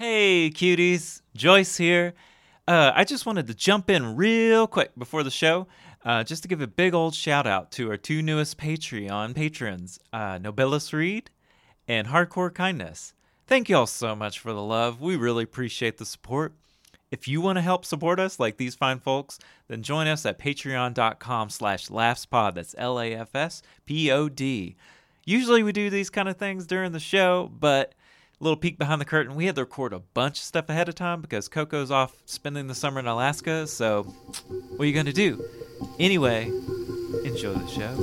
Hey, cuties. Joyce here. Uh, I just wanted to jump in real quick before the show, uh, just to give a big old shout out to our two newest Patreon patrons, uh, Nobilis Reed and Hardcore Kindness. Thank you all so much for the love. We really appreciate the support. If you want to help support us like these fine folks, then join us at patreon.com slash lafspod. That's L-A-F-S-P-O-D. Usually we do these kind of things during the show, but little peek behind the curtain. We had to record a bunch of stuff ahead of time because Coco's off spending the summer in Alaska. So, what are you going to do? Anyway, enjoy the show.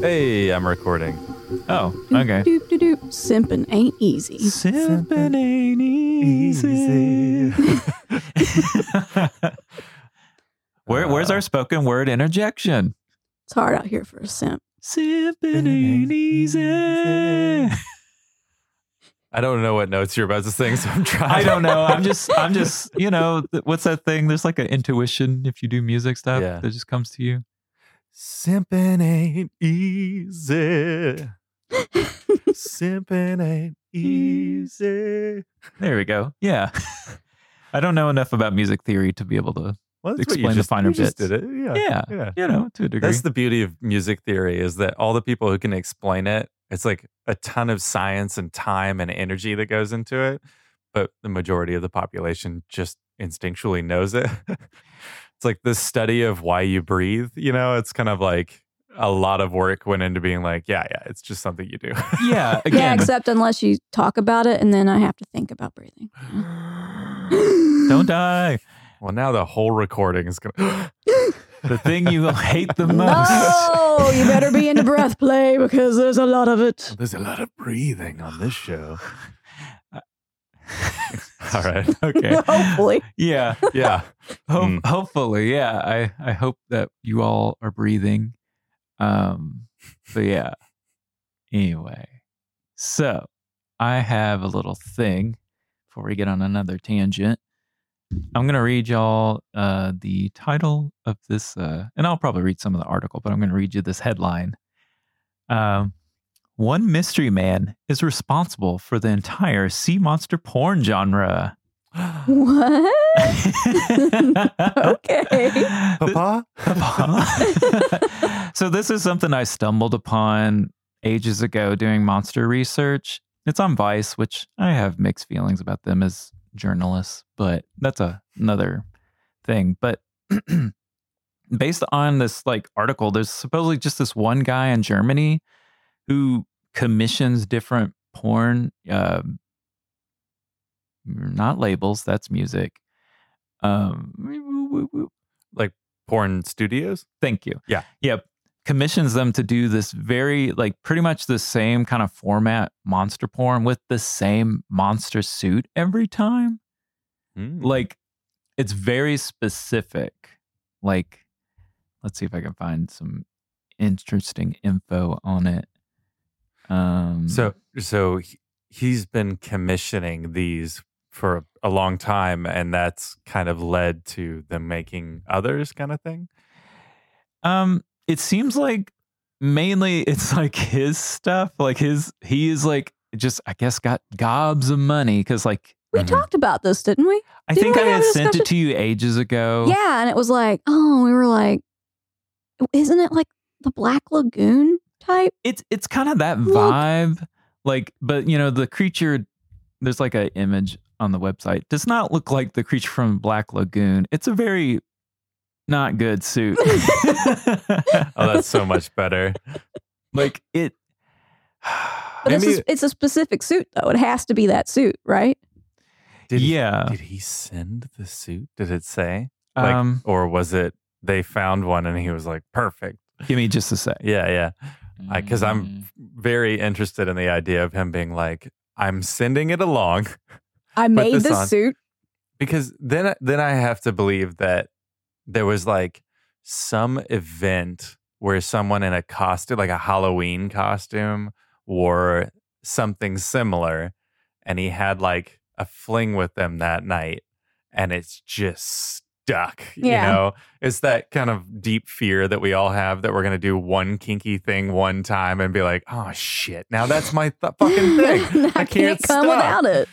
Hey, I'm recording. Oh, okay. Doop doop doop. Simping ain't easy. Simping ain't easy. Where, where's our uh. spoken word interjection? It's hard out here for a simp. Simping ain't easy. I don't know what notes you're about to sing, so I'm trying. I don't know. I'm just, I'm just, you know, what's that thing? There's like an intuition if you do music stuff Yeah. that just comes to you. Simping ain't easy. Simping ain't easy. There we go. Yeah. I don't know enough about music theory to be able to, Well, Explain you the finer just bits. did it. Yeah. yeah, Yeah. you know, to a degree. That's the beauty of music theory is that all the people who can explain it, it's like a ton of science and time and energy that goes into it. But the majority of the population just instinctually knows it. it's like the study of why you breathe, you know, it's kind of like a lot of work went into being like, yeah, yeah, it's just something you do. yeah, Yeah, except unless you talk about it and then I have to think about breathing. don't die. well, now the whole recording is going to. The thing you hate the most. No, you better be into breath play because there's a lot of it. There's a lot of breathing on this show. All right. okay. Hopefully. Yeah. Yeah. Hope, Mm. Hopefully, yeah. I, I hope that you all are breathing. Um, but yeah. Anyway, so I have a little thing before we get on another tangent. I'm gonna read y'all uh, the title of this, uh, and I'll probably read some of the article, but I'm gonna read you this headline. Um, one mystery man is responsible for the entire sea monster porn genre. What? okay. Papa? Papa. so this is something I stumbled upon ages ago doing monster research. It's on Vice, which I have mixed feelings about them as journalists, but that's a, another thing. But based on this like article, there's supposedly just this one guy in Germany who commissions different porn uh, not labels, that's music. Um like Porn studios? Thank you. Yeah. Yep. Commissions them to do this very, like, pretty much the same kind of format monster porn with the same monster suit every time. Mm. Like, it's very specific. Like, let's see if I can find some interesting info on it. Um, So, so he- he's been commissioning these for a, a long time, and that's kind of led to them making others, kind of thing. Um, it seems like mainly it's like his stuff. Like his, he is like just I guess got gobs of money because like We Mhm. talked about this, didn't we? I Didn't think we I had a sent it to you ages ago. Yeah, and it was like, oh, we were like, isn't it like the Black Lagoon type? it's it's kind of that Look. vibe. Like, but you know, the creature. There's like an image on the website. Does not look like the creature from Black Lagoon. It's a very not good suit. Oh, that's so much better. like it. But it's a, it's a specific suit, though. It has to be that suit, right? Did he- yeah. did he send the suit? Did it say? Like, um, or was it they found one and he was like, perfect? give me just a sec. Yeah, yeah. Because Mm. I'm very interested in the idea of him being like, I'm sending it along. I made on. suit. because then then I have to believe that there was like some event where someone in a costume, like a Halloween costume, wore something similar, and he had like a fling with them that night and it's just stuck. Yeah. You know, it's that kind of deep fear that we all have that we're going to do one kinky thing one time and be like, oh shit, now that's my th- fucking thing. I, can't, come stop. without it.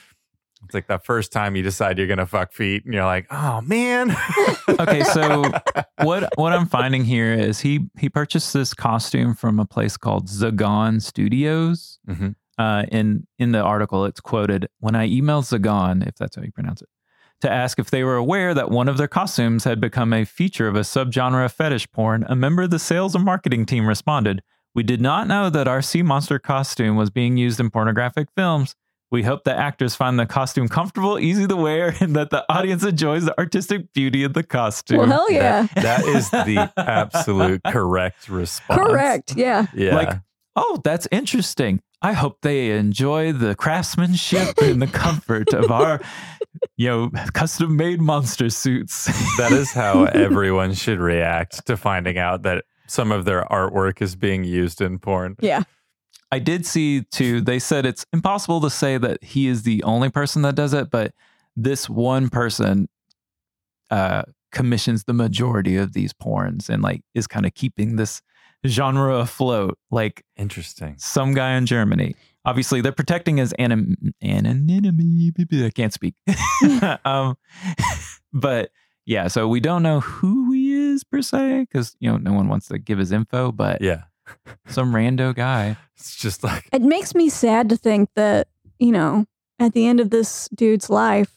It's like the first time you decide you're going to fuck feet and you're like, oh man. Okay, so what what I'm finding here is he he purchased this costume from a place called Zagone Studios. Mhm. Uh, in in the article, it's quoted when I emailed Zagone, if that's how you pronounce it, to ask if they were aware that one of their costumes had become a feature of a subgenre of fetish porn. A member of the sales and marketing team responded, "We did not know that our sea monster costume was being used in pornographic films." We hope that actors find the costume comfortable, easy to wear, and that the audience enjoys the artistic beauty of the costume. Well, hell yeah. That- that is the absolute correct response. Correct. Yeah. Yeah. Like, oh, that's interesting. I hope they enjoy the craftsmanship and the comfort of our, you know, custom made monster suits. that is how everyone should react to finding out that some of their artwork is being used in porn. Yeah. I did see too, they said it's impossible to say that he is the only person that does it, but this one person uh, commissions the majority of these porns and like is kind of keeping this genre afloat. Like Interesting. some guy in Germany. Obviously, they're protecting his anim- anonymity. I can't speak. um, but yeah, so we don't know who he is per se because you know no one wants to give his info. But Yeah. Some rando guy. It's just like, It makes me sad to think that, you know, at the end of this dude's life,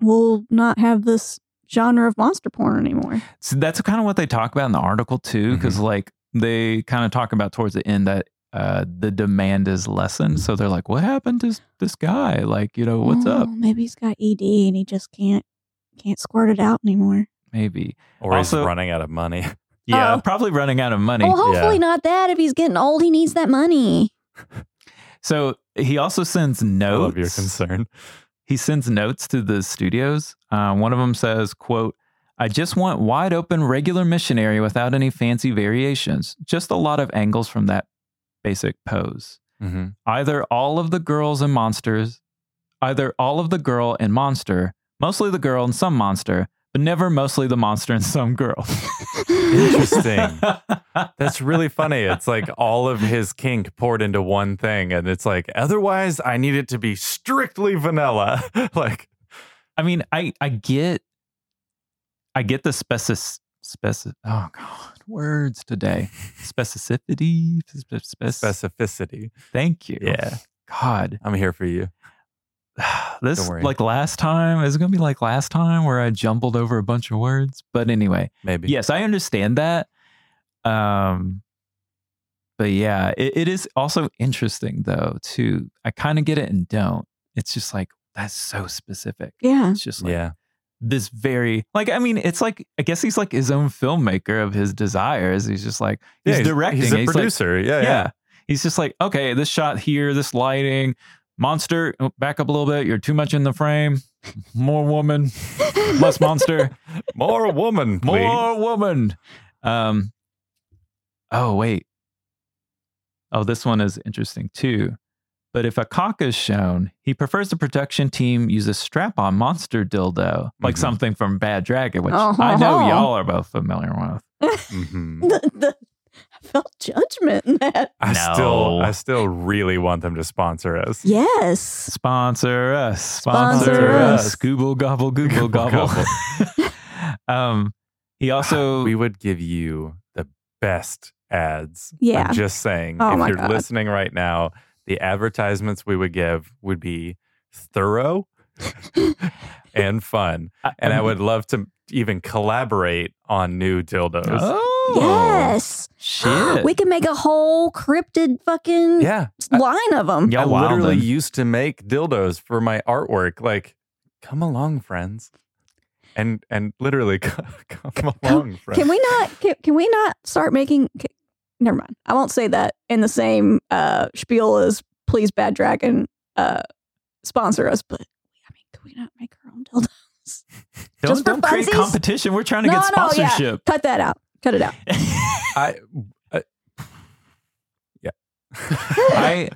we'll not have this genre of monster porn anymore. So that's kind of what they talk about in the article too, because like they kind of talk about towards the end that uh, the demand is lessened. So they're like, "What happened to this guy? Like, you know, what's Oh, up?" Maybe he's got ED and he just can't can't squirt it out anymore. Maybe. or Also- he's running out of money. Yeah, Oh. probably running out of money. Oh, hopefully Yeah. not that. If he's getting old, he needs that money. So he also sends notes. I notes. love your concern. he sends notes to the studios. Uh, one of them says, "quote I just want wide open regular missionary without any fancy variations. Just a lot of angles from that basic pose. hmm Either all of the girls and monsters, either all of the girl and monster, mostly the girl and some monster, but never mostly the monster and some girl." Interesting. That's really funny. It's like all of his kink poured into one thing. And it's like, otherwise, I need it to be strictly vanilla. like, I mean, I I get I get the specific specific oh god words today specificity spec- spec- specificity. thank you Yeah. God I'm here for you. this like last time is it gonna be like last time where I jumbled over a bunch of words but anyway Maybe. yes I understand that um but yeah it, it is also interesting though too I kind of get it and don't it's just like that's so specific Yeah. it's just like Yeah. this very like I mean it's like I guess he's like his own filmmaker of his desires. He's just like he's, Yeah, directing. He's a and like- producer. yeah. yeah. Yeah. He's just like, okay, this shot here, this lighting, monster, oh, back up a little bit. You're too much in the frame. More woman, less monster, More woman, please. more woman. Um oh wait. Oh, this one is interesting too. But if a cock is shown, he prefers the production team use a strap-on monster dildo, like Mhm. something from Bad Dragon, which Oh, I know ho, ho. y'all are both familiar with. hmm the, the, I felt judgment in that. I No. still, I still really want them to sponsor us. Yes. Sponsor us, sponsor, Sponsor us, us. Google gobble, Google Google gobble. um, he also we would give you the best ads. Yeah. I'm just saying. Oh if you're God. listening right now, the advertisements we would give would be thorough and fun. And I would love to even collaborate on new dildos. Oh, Yes. shit. We can make a whole cryptid fucking Yeah. line of them. Y'all I literally wildin'. used to make dildos for my artwork. Like, come along, friends. And and literally come along, friends. Can we not? Can, can we not start making? Can, never mind. I won't say that in the same uh, spiel as "Please, Bad Dragon, uh, sponsor us." But I mean, can we not make our own dildos? don't just for don't create funsies? competition. We're trying to no, get no, yeah. sponsorship. Cut that out. Cut it out. I uh, yeah. I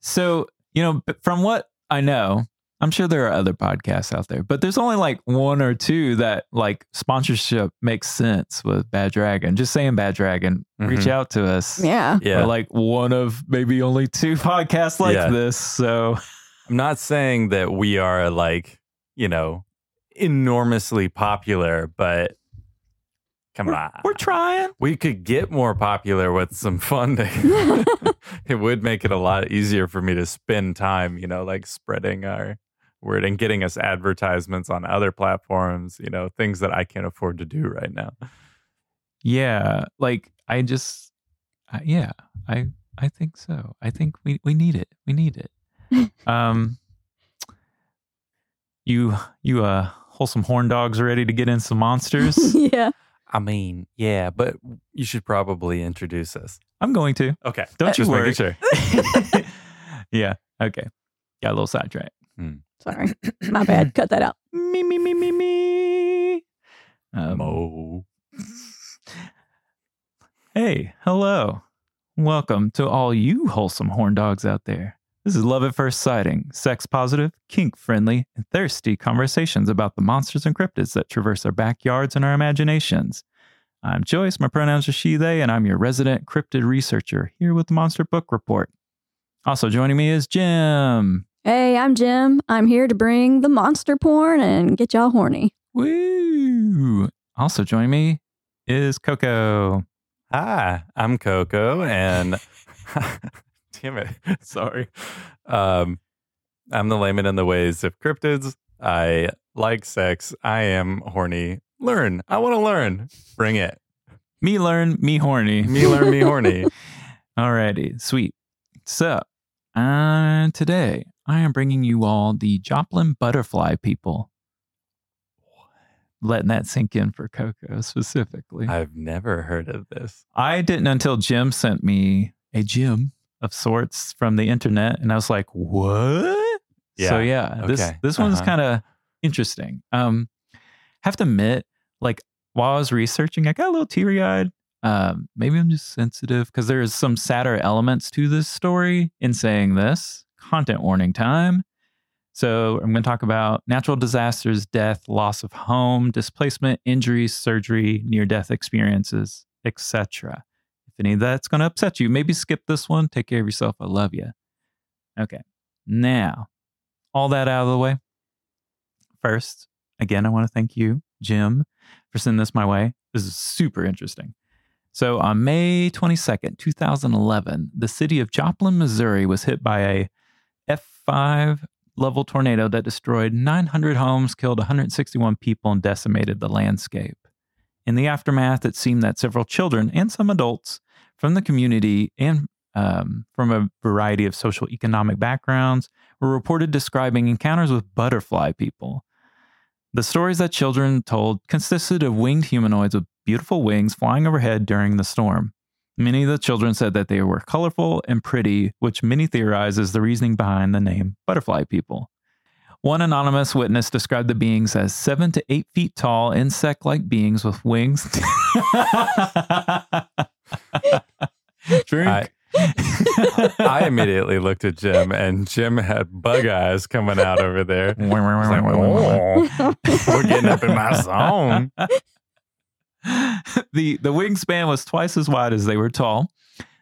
so you know from what I know. I'm sure there are other podcasts out there, but there's only like one or two that like sponsorship makes sense with Bad Dragon. Just saying Bad Dragon, reach Mhm. out to us. Yeah. Yeah. We're like one of maybe only two podcasts like Yeah. this. So I'm not saying that we are like, you know, enormously popular, but come we're, on. we're trying. we could get more popular with some funding. it would make it a lot easier for me to spend time, you know, like spreading our word and getting us advertisements on other platforms, you know, things that I can't afford to do right now. Yeah, like I just, I, yeah, I I think so. I think we we need it. We need it. um, you you uh wholesome horn dogs ready to get in some monsters? yeah. I mean, yeah, but you should probably introduce us. I'm going to. Okay. Don't you Just worry. making sure. yeah. Okay. Got a little sidetracked. Sorry. My bad. Cut that out. Me me me me me. Um, Mo. Hey, hello. Welcome to all you wholesome horn dogs out there. This is Love at First Sighting, sex positive, kink friendly, and thirsty conversations about the monsters and cryptids that traverse our backyards and our imaginations. I'm Joyce, my pronouns are she, they, and I'm your resident cryptid researcher here with the Monster Book Report. Also joining me is Jim. Hey, I'm Jim. I'm here to bring the monster porn and get y'all horny. Woo! Also joining me is Coco. Hi, I'm Coco, and damn it, sorry. Um, I'm the layman in the ways of cryptids. I like sex. I am horny. Learn. I want to learn. Bring it. Me learn, me horny. Me learn. Me horny. Alrighty, sweet. So, uh, today I am bringing you all the Joplin butterfly people. Letting that sink in for Coco specifically. I've never heard of this. I didn't until Jim sent me a gym of sorts from the internet, and I was like, "What?" So yeah, this Okay. this one's Uh-huh. kind of interesting. Um, have to admit, like while I was researching, I got a little teary eyed. Um, maybe I'm just sensitive because there's some sadder elements to this story in saying this. Content warning time. So I'm going to talk about natural disasters, death, loss of home, displacement, injuries, surgery, near death experiences, etc. If any of that's going to upset you, maybe skip this one. Take care of yourself. I love you. Okay. Now, all that out of the way. First, again, I want to thank you, Jim, for sending this my way. This is super interesting. So, on May 22nd, 2011, the city of Joplin, Missouri was hit by a F5 level tornado that destroyed 900 homes, killed 161 people, and decimated the landscape. In the aftermath, it seemed that several children and some adults from the community and um, from a variety of social economic backgrounds were reported describing encounters with butterfly people. The stories that children told consisted of winged humanoids with beautiful wings flying overhead during the storm. Many of the children said that they were colorful and pretty, which many theorize is the reasoning behind the name butterfly people. One anonymous witness described the beings as seven to eight feet tall, insect like beings with wings. Drink. I, I immediately looked at Jim, and Jim had bug eyes coming out over there. Like, "Oh, we're getting up in my zone. the the wingspan was twice as wide as they were tall.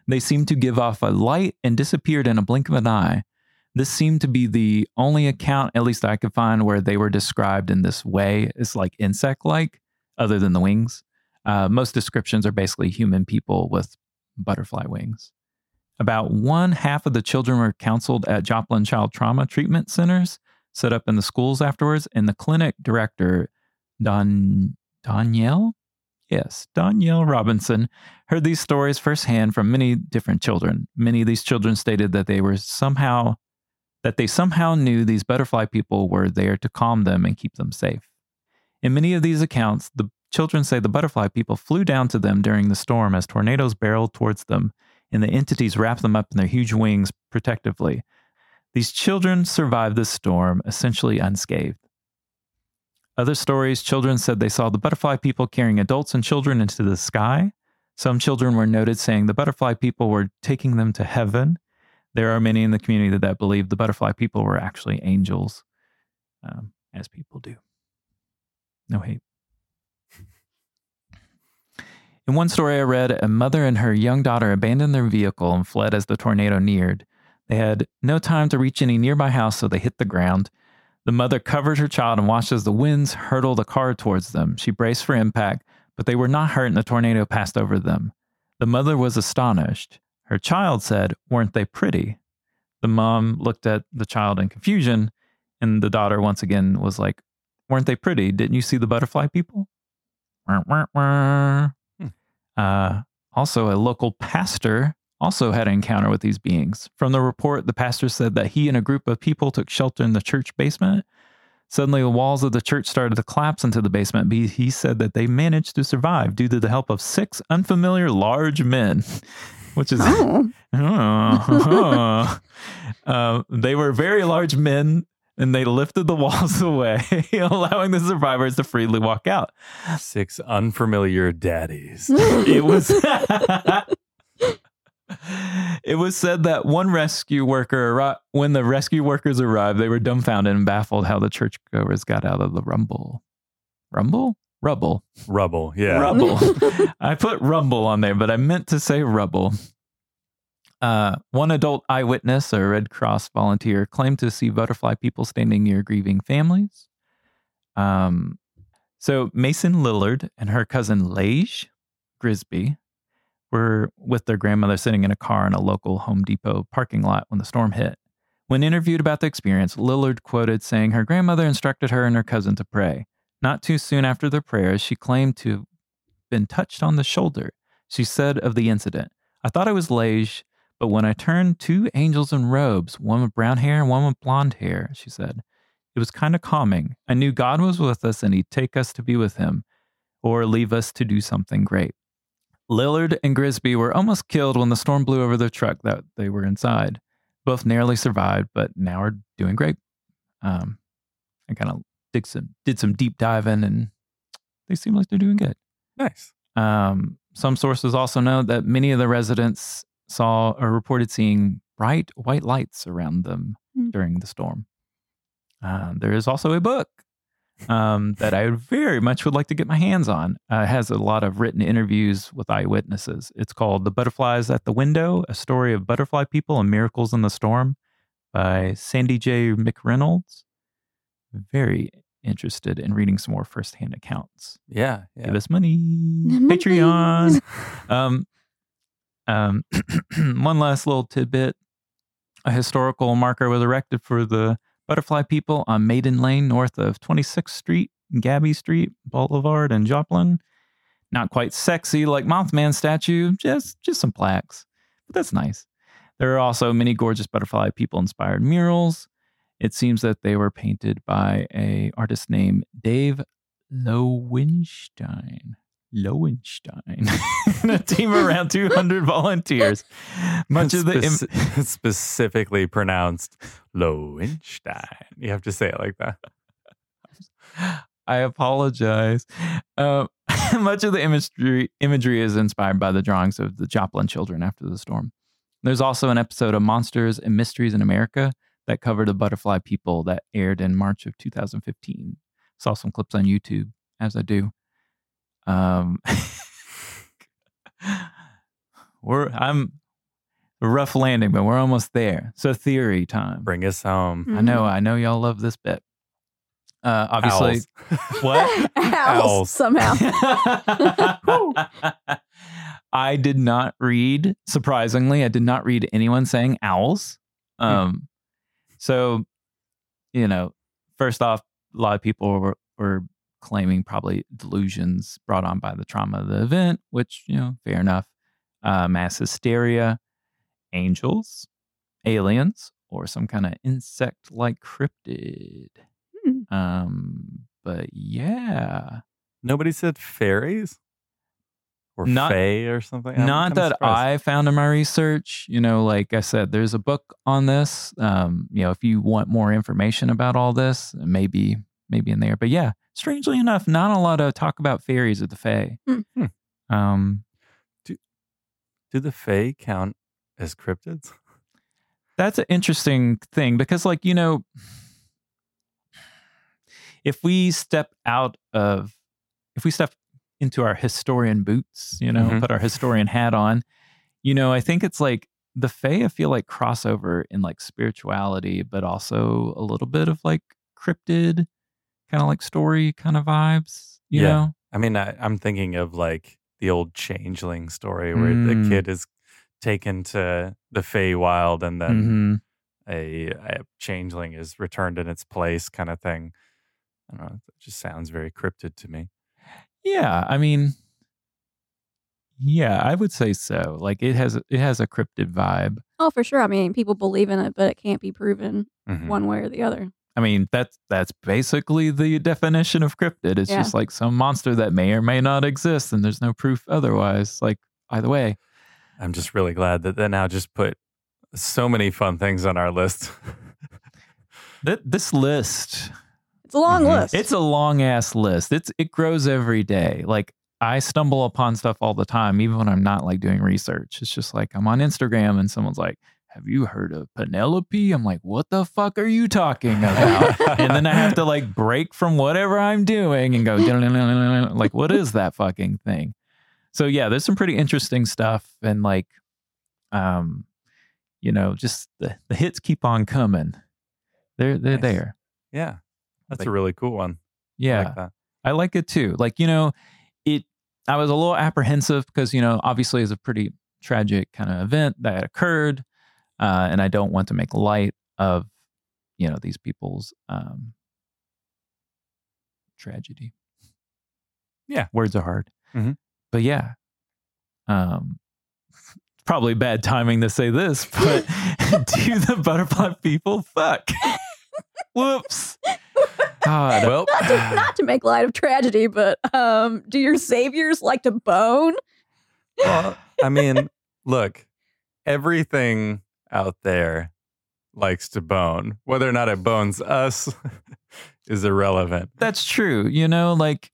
They seemed to give off a light and disappeared in a blink of an eye. This seemed to be the only account, at least I could find, where they were described in this way. It's like insect like, other than the wings. Uh, most descriptions are basically human people with butterfly wings. About one half of the children were counseled at Joplin Child Trauma Treatment Centers set up in the schools afterwards, and the clinic director, Don Danielle, yes, Danielle Robinson, heard these stories firsthand from many different children. Many of these children stated that they were somehow that they somehow knew these butterfly people were there to calm them and keep them safe. In many of these accounts, the children say the butterfly people flew down to them during the storm as tornadoes barreled towards them, and the entities wrapped them up in their huge wings protectively. These children survived the storm essentially unscathed. Other stories, children said they saw the butterfly people carrying adults and children into the sky. Some children were noted saying the butterfly people were taking them to heaven. There are many in the community that that believe the butterfly people were actually angels, um, as people do. No hate. In one story I read, a mother and her young daughter abandoned their vehicle and fled as the tornado neared. They had no time to reach any nearby house, so they hit the ground. The mother covered her child and watched as the winds hurtled a car towards them. She braced for impact, but they were not hurt and the tornado passed over them. The mother was astonished. Her child said, Weren't they pretty? The mom looked at the child in confusion, and the daughter once again was like, Weren't they pretty? Didn't you see the butterfly people? Wah. Uh, also, a local pastor also had an encounter with these beings. From the report, the pastor said that he and a group of people took shelter in the church basement. Suddenly, the walls of the church started to collapse into the basement. But he said that they managed to survive due to the help of six unfamiliar large men, which is. Oh. uh, they were very large men and they lifted the walls away, allowing the survivors to freely walk out. Six unfamiliar daddies. It was. It was said that one rescue worker, arri- when the rescue workers arrived, they were dumbfounded and baffled how the churchgoers got out of the rumble. Rumble? Rubble. Rubble. Yeah. Rubble. I put rumble on there, but I meant to say rubble. Uh, one adult eyewitness, a Red Cross volunteer, claimed to see butterfly people standing near grieving families. Um, so Mason Lillard and her cousin Lage Grisby were with their grandmother sitting in a car in a local Home Depot parking lot when the storm hit. When interviewed about the experience, Lillard quoted saying her grandmother instructed her and her cousin to pray. Not too soon after the prayers, she claimed to have been touched on the shoulder. She said of the incident, I thought it was Lage, but when I turned two angels in robes, one with brown hair and one with blonde hair, she said, it was kind of calming. I knew God was with us and he'd take us to be with him or leave us to do something great. Lillard and Grisby were almost killed when the storm blew over their truck that they were inside. Both narrowly survived, but now are doing great. Um, I kind of did some did some deep diving, and they seem like they're doing good. Nice. Um, some sources also know that many of the residents saw or reported seeing bright white lights around them Hmm. during the storm. Uh, there is also a book um, that I very much would like to get my hands on. Uh, it has a lot of written interviews with eyewitnesses. It's called The Butterflies at the Window A Story of Butterfly People and Miracles in the Storm by Sandy J. McReynolds. Very interested in reading some more firsthand accounts Yeah. Yeah. give us money. Money. Patreon. um, um, one last little tidbit: a historical marker was erected for the butterfly people on Maiden Lane, north of 26th Street, Gabby Street, Boulevard, and Joplin. Not quite sexy like Mothman statue, just just some plaques, but that's nice. There are also many gorgeous butterfly people inspired murals. It seems that they were painted by a artist named Dave Loewenstein. Loewenstein. and a team of around 200 volunteers. Much of the im- specifically pronounced Loewenstein. You have to say it like that. I apologize. Uh, much of the imagery imagery is inspired by the drawings of the Joplin children after the storm. There's also an episode of Monsters and Mysteries in America that covered the butterfly people that aired in March of 2015. Saw some clips on YouTube, as I do. Um, we're I'm rough landing, but we're almost there. So theory time. Bring us home. Mm-hmm. I know, I know y'all love this bit. Uh, obviously, Owls. what? Owls, Owls. somehow. I did not read, surprisingly, I did not read anyone saying owls. Um, so, you know, first off, a lot of people were, were claiming probably delusions brought on by the trauma of the event, which, you know, fair enough. Uh, mass hysteria, angels, aliens, or some kind of insect like cryptid. Hmm. Um, but yeah, Nobody said fairies or Not- fae or something. I'm not kinda that surprised. I found in my research. You know, like I said, there's a book on this. Um, you know, if you want more information about all this, maybe maybe in there. But yeah, strangely enough, not a lot of talk about fairies at the Fae. Hmm. Hmm. Um, Do the fae count as cryptids? that's an interesting thing because like you know if we step out of if we step into our historian boots you know Mhm. put our historian hat on you know i think it's like the fae i feel like crossover in like spirituality but also a little bit of like cryptid kind of like story kind of vibes you Yeah. know I mean, I, I'm thinking of like the old changeling story where the Mm. kid is taken to the Fae Feywild and then Mhm. a, a changeling is returned in its place, kind of thing. I don't know. It just sounds very cryptid to me. Yeah, I mean, yeah, I would say so. Like it has it has a cryptid vibe. Oh, for sure. I mean, people believe in it, but it can't be proven Mhm. one way or the other. I mean, that's that's basically the definition of cryptid. It's Yeah. just like some monster that may or may not exist, and there's no proof otherwise. Like either way, I'm just really glad that they now just put so many fun things on our list. that this list It's a long Mhm. list. It's a long ass list. It's it grows every day. Like I stumble upon stuff all the time, even when I'm not like doing research. It's just like I'm on Instagram and someone's like, "Have you heard of Penelope?" I'm like, "What the fuck are you talking about?" and then I have to like break from whatever I'm doing and go like, "What is that fucking thing?" So yeah, there's some pretty interesting stuff and like, um, you know, just the, the hits keep on coming. They're they're Nice. there. yeah. That's Like- a really cool one. I Yeah. like that. I like it too. Like, you know, it I was a little apprehensive because, you know, obviously it's a pretty tragic kind of event that occurred. Uh, and I don't want to make light of, you know, these people's um tragedy. Yeah. Words are hard. Mhm. But yeah. Um probably bad timing to say this, but do the butterfly people fuck? Whoops. God. Well, not to, not to make light of tragedy, but um, do your saviors like to bone? well, I mean, look, everything out there likes to bone. Whether or not it bones us is irrelevant. That's true. You know, like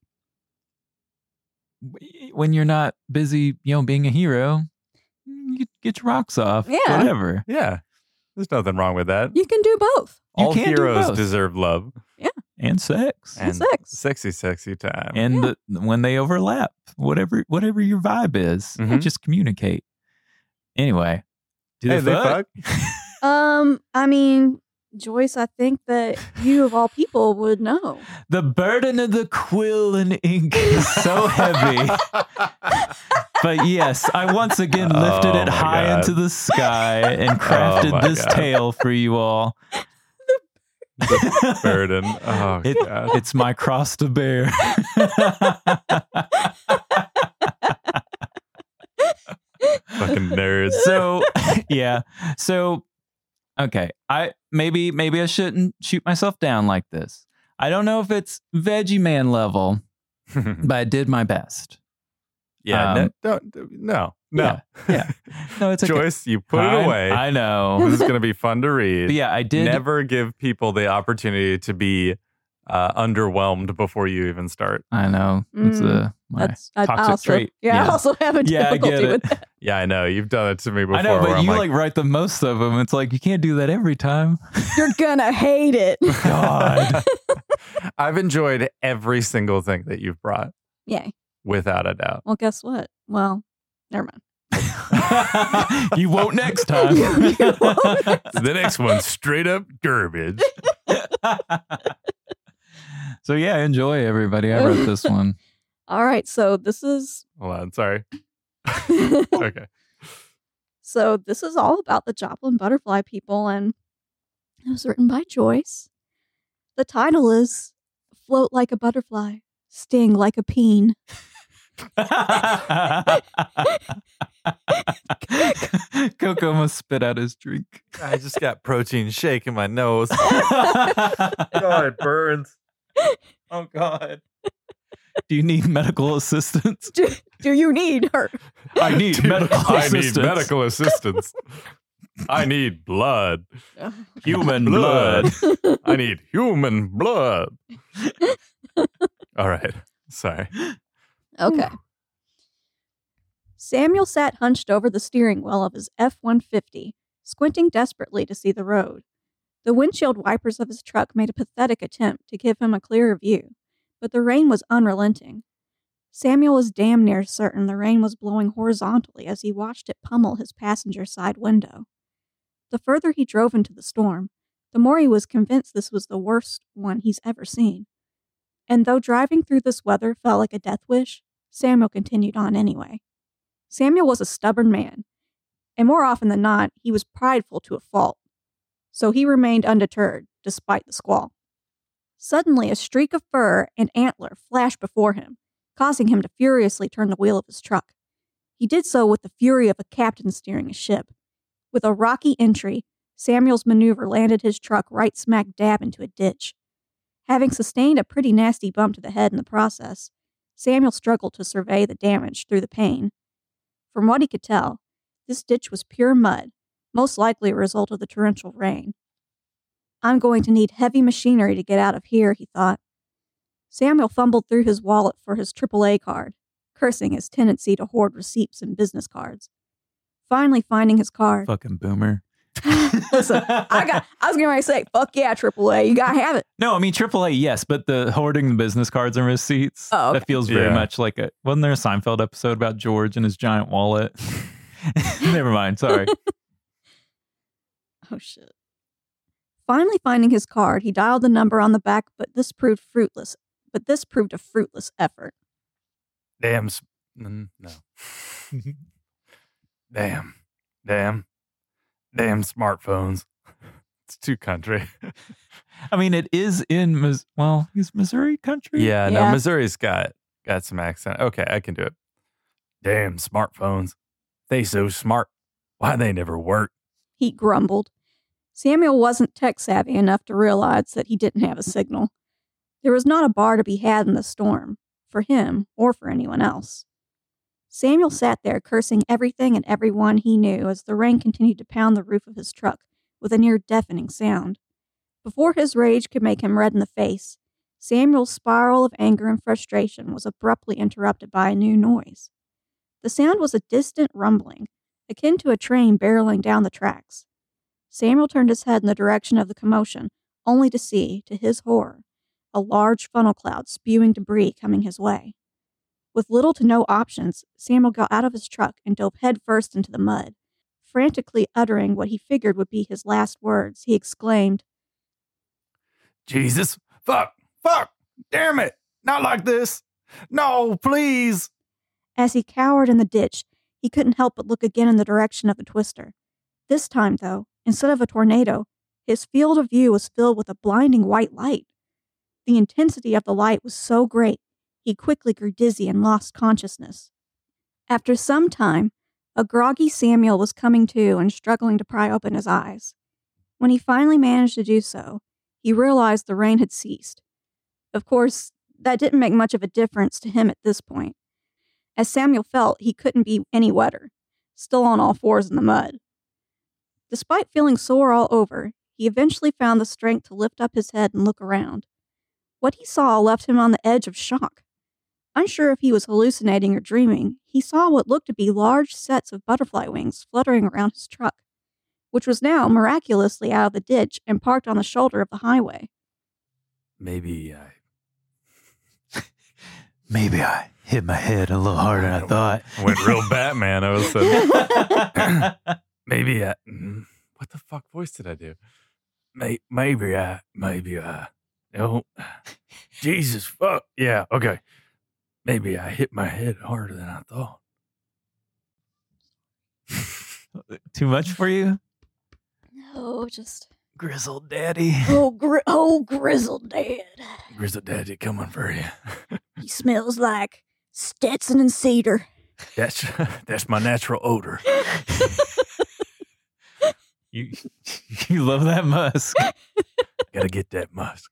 when you're not busy, you know, being a hero, you get your rocks off. Yeah. Whatever. Yeah. There's nothing wrong with that. You can do both. you All can do heroes both. deserve love And sex. And sex. sexy, sexy time. And Yeah. the, when they overlap, whatever whatever your vibe is, Mhm. just communicate. Anyway. Do hey, they they fuck? fuck. Um, I mean, Joyce, I think that you of all people would know. The burden of the quill and ink is so heavy. But yes, I once again lifted Oh it high God. into the sky and crafted my this God. tale for you all. Burden. Oh, It- God. it's my cross to bear. Fucking nerds. so yeah. So okay. I maybe maybe I shouldn't shoot myself down like this. I don't know if it's Veggie Man level, but I did my best. yeah, Um, no, no, no. yeah, yeah. No, it's okay. Joyce, you put I- it away. I know. this is going to be fun to read. But yeah, I did. Never give people the opportunity to be uh, underwhelmed before you even start. I know. It's Mm, a my That's I, I toxic also, trait. Yeah, I also have a Yeah, I get difficulty it. with that. Yeah, I know. You've done it to me before. I know, but I'm you like, write the most of them. It's like you can't do that every time. You're gonna hate it. God. I've enjoyed every single thing that you've brought, Yay. without a doubt. Well, guess what? Well, never mind. you won't next time. You won't the next one's straight up garbage. so yeah, enjoy everybody. I wrote this one. All right, so this is Hold on, sorry. Okay. so this is all about the Joplin butterfly people, and it was written by Joyce. The title is "Float like a butterfly, sting like a peen." Coco must spit out his drink. I just got protein shake in my nose. oh it burns. Oh God. Do you need medical assistance? Do, do you need her? I need Dude, medical I assistance. need medical assistance. I need blood. Human Blood. blood. I need human blood. All right. Sorry. Okay. Samuel sat hunched over the steering wheel of his F 150, squinting desperately to see the road. The windshield wipers of his truck made a pathetic attempt to give him a clearer view, but the rain was unrelenting. Samuel was damn near certain the rain was blowing horizontally as he watched it pummel his passenger side window. The further he drove into the storm, the more he was convinced this was the worst one he's ever seen. And though driving through this weather felt like a death wish, Samuel continued on anyway. Samuel was a stubborn man, and more often than not, he was prideful to a fault. So he remained undeterred, despite the squall. Suddenly, a streak of fur and antler flashed before him, causing him to furiously turn the wheel of his truck. He did so with the fury of a captain steering a ship. With a rocky entry, Samuel's maneuver landed his truck right smack dab into a ditch. Having sustained a pretty nasty bump to the head in the process, Samuel struggled to survey the damage through the pane. From what he could tell, this ditch was pure mud, most likely a result of the torrential rain. I'm going to need heavy machinery to get out of here, he thought. Samuel fumbled through his wallet for his AAA card, cursing his tendency to hoard receipts and business cards. Finally, finding his card. Fucking boomer. Listen, I got. I was going to say, "Fuck yeah, AAA, you gotta have it." No, I mean AAA, yes, but the hoarding the business cards and receipts. Oh, okay. That feels very Yeah. much like a. Wasn't there a Seinfeld episode about George and his giant wallet? Never mind. Sorry. Oh shit. Finally finding his card, he dialed the number on the back, but this proved fruitless. But this proved a fruitless effort. Damn. s- mm, No. Damn. Damn. Damn smartphones. It's too country. I mean, it is in Mis- well, is Missouri country. Yeah, Yeah. no, Missouri's got got some accent. Okay, I can do it. Damn smartphones. They so smart. Why they never work? He grumbled. Samuel wasn't tech savvy enough to realize that he didn't have a signal. There was not a bar to be had in the storm, for him or for anyone else. Samuel sat there cursing everything and everyone he knew as the rain continued to pound the roof of his truck with a near deafening sound. Before his rage could make him red in the face, Samuel's spiral of anger and frustration was abruptly interrupted by a new noise. The sound was a distant rumbling, akin to a train barreling down the tracks. Samuel turned his head in the direction of the commotion, only to see, to his horror, a large funnel cloud spewing debris coming his way. With little to no options, Samuel got out of his truck and dove headfirst into the mud. Frantically uttering what he figured would be his last words, he exclaimed, Jesus. Fuck. Fuck. Damn it. Not like this. No, please. As he cowered in the ditch, he couldn't help but look again in the direction of the twister. This time, though, instead of a tornado, his field of view was filled with a blinding white light. The intensity of the light was so great, he quickly grew dizzy and lost consciousness. After some time, a groggy Samuel was coming to and struggling to pry open his eyes. When he finally managed to do so, he realized the rain had ceased. Of course, that didn't make much of a difference to him at this point as Samuel felt he couldn't be any wetter, still on all fours in the mud. Despite feeling sore all over, he eventually found the strength to lift up his head and look around. What he saw left him on the edge of shock. Unsure if he was hallucinating or dreaming, he saw what looked to be large sets of butterfly wings fluttering around his truck, which was now miraculously out of the ditch and parked on the shoulder of the highway. Maybe I. Maybe I hit my head a little harder than I thought. went real Batman. I was so. maybe I. mm, What the fuck voice did I do? Maybe I. Maybe I. No. Jesus fuck. Yeah. Okay. Maybe I hit my head harder than I thought. Too much for you, No, just grizzled daddy. oh, gri- oh, grizzled dad. Grizzly Daddy coming for you. He smells like Stetson and cedar. That's that's my natural odor. You you love that musk. Gotta get that musk.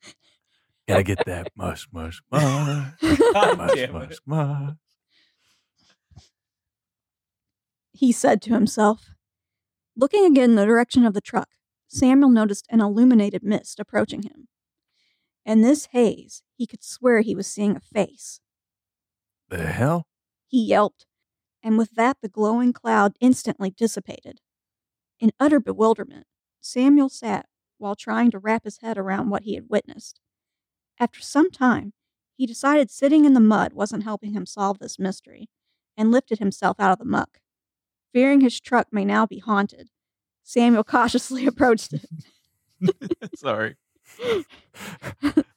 Gotta get that musk, musk, musk, God musk, damn musk, musk. he said to himself. Looking again in the direction of the truck, Samuel noticed an illuminated mist approaching him. In this haze, he could swear he was seeing a face. The hell? He yelped, and with that, the glowing cloud instantly dissipated. In utter bewilderment, Samuel sat while trying to wrap his head around what he had witnessed. After some time, he decided sitting in the mud wasn't helping him solve this mystery and lifted himself out of the muck. Fearing his truck may now be haunted, Samuel cautiously approached it. Sorry.